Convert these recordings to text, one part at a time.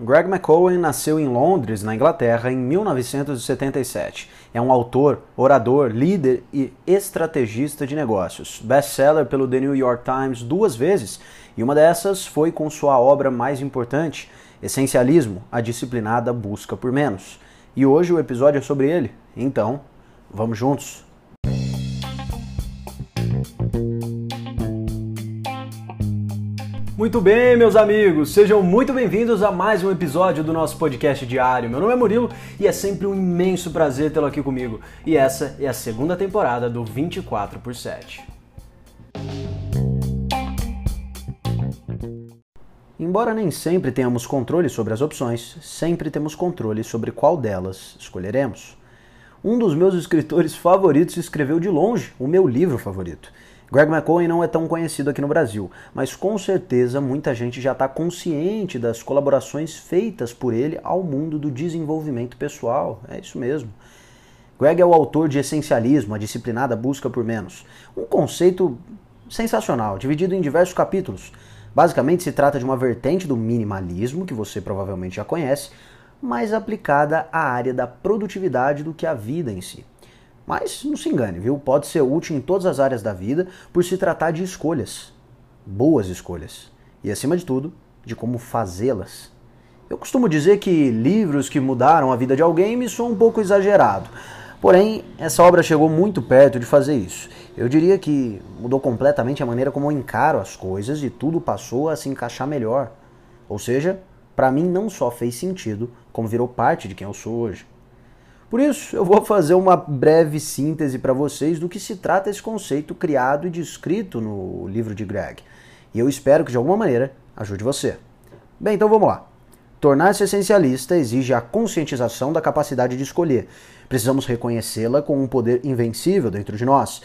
Greg McCowan nasceu em Londres, na Inglaterra, em 1977. É um autor, orador, líder e estrategista de negócios. Best-seller pelo The New York Times duas vezes, e uma dessas foi com sua obra mais importante, Essencialismo, a disciplinada busca por menos. E hoje o episódio é sobre ele. Então, vamos juntos. Muito bem, meus amigos, sejam muito bem-vindos a mais um episódio do nosso podcast diário. Meu nome é Murilo e é sempre um imenso prazer tê-lo aqui comigo. E essa é a segunda temporada do 24 por 7. Embora nem sempre tenhamos controle sobre as opções, sempre temos controle sobre qual delas escolheremos. Um dos meus escritores favoritos escreveu de longe o meu livro favorito. Greg McCohen não é tão conhecido aqui no Brasil, mas com certeza muita gente já está consciente das colaborações feitas por ele ao mundo do desenvolvimento pessoal. É isso mesmo. Greg é o autor de Essencialismo, a disciplinada busca por menos. Um conceito sensacional, dividido em diversos capítulos. Basicamente, se trata de uma vertente do minimalismo, que você provavelmente já conhece, mais aplicada à área da produtividade do que à vida em si. Mas não se engane, viu? Pode ser útil em todas as áreas da vida por se tratar de escolhas. Boas escolhas. E acima de tudo, de como fazê-las. Eu costumo dizer que livros que mudaram a vida de alguém me soam um pouco exagerado. Porém, essa obra chegou muito perto de fazer isso. Eu diria que mudou completamente a maneira como eu encaro as coisas e tudo passou a se encaixar melhor. Ou seja, para mim não só fez sentido, como virou parte de quem eu sou hoje. Por isso, eu vou fazer uma breve síntese para vocês do que se trata esse conceito criado e descrito no livro de Greg. E eu espero que de alguma maneira ajude você. Bem, então vamos lá. Tornar-se essencialista exige a conscientização da capacidade de escolher. Precisamos reconhecê-la com um poder invencível dentro de nós,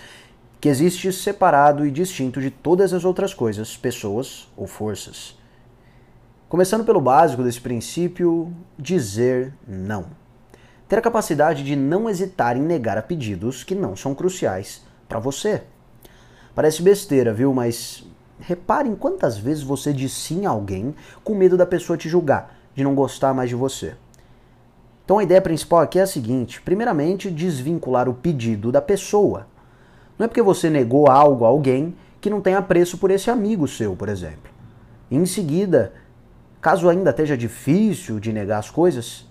que existe separado e distinto de todas as outras coisas, pessoas ou forças. Começando pelo básico desse princípio, dizer não ter a capacidade de não hesitar em negar a pedidos que não são cruciais para você. Parece besteira, viu? Mas repare em quantas vezes você diz sim a alguém com medo da pessoa te julgar, de não gostar mais de você. Então a ideia principal aqui é a seguinte: primeiramente, desvincular o pedido da pessoa. Não é porque você negou algo a alguém que não tem apreço por esse amigo seu, por exemplo. Em seguida, caso ainda esteja difícil de negar as coisas,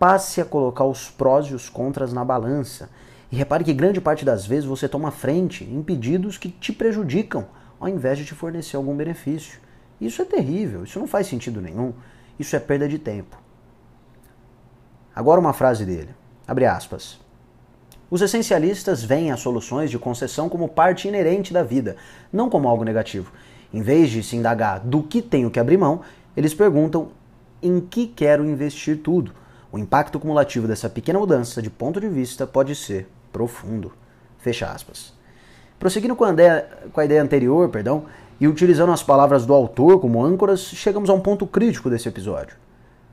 passe a colocar os prós e os contras na balança. E repare que grande parte das vezes você toma frente em pedidos que te prejudicam, ao invés de te fornecer algum benefício. Isso é terrível, isso não faz sentido nenhum, isso é perda de tempo. Agora uma frase dele, abre aspas. Os essencialistas veem as soluções de concessão como parte inerente da vida, não como algo negativo. Em vez de se indagar do que tenho que abrir mão, eles perguntam em que quero investir tudo. O impacto cumulativo dessa pequena mudança de ponto de vista pode ser profundo. Fecha aspas. Prosseguindo com a ideia, com a ideia anterior, perdão, e utilizando as palavras do autor como âncoras, chegamos a um ponto crítico desse episódio.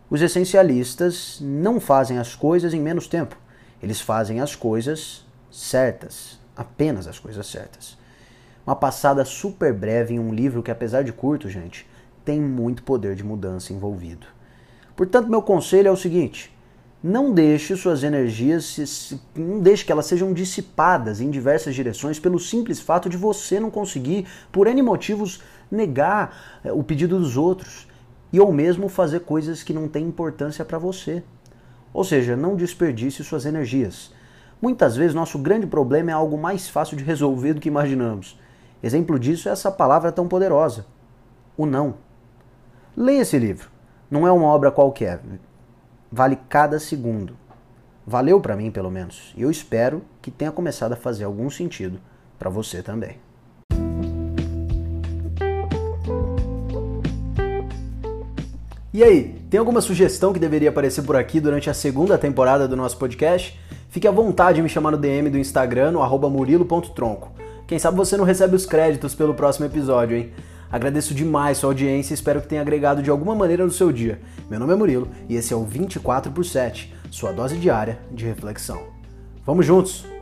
Os essencialistas não fazem as coisas em menos tempo. Eles fazem as coisas certas, apenas as coisas certas. Uma passada super breve em um livro que, apesar de curto, gente, tem muito poder de mudança envolvido. Portanto, meu conselho é o seguinte: não deixe suas energias, não deixe que elas sejam dissipadas em diversas direções pelo simples fato de você não conseguir, por N motivos, negar eh, o pedido dos outros e ou mesmo fazer coisas que não têm importância para você. Ou seja, não desperdice suas energias. Muitas vezes nosso grande problema é algo mais fácil de resolver do que imaginamos. Exemplo disso é essa palavra tão poderosa: o não. Leia esse livro. Não é uma obra qualquer. Vale cada segundo. Valeu para mim, pelo menos. E eu espero que tenha começado a fazer algum sentido para você também. E aí, tem alguma sugestão que deveria aparecer por aqui durante a segunda temporada do nosso podcast? Fique à vontade de me chamar no DM do Instagram, no murilo.tronco. Quem sabe você não recebe os créditos pelo próximo episódio, hein? Agradeço demais sua audiência e espero que tenha agregado de alguma maneira no seu dia. Meu nome é Murilo e esse é o 24 por 7, sua dose diária de reflexão. Vamos juntos!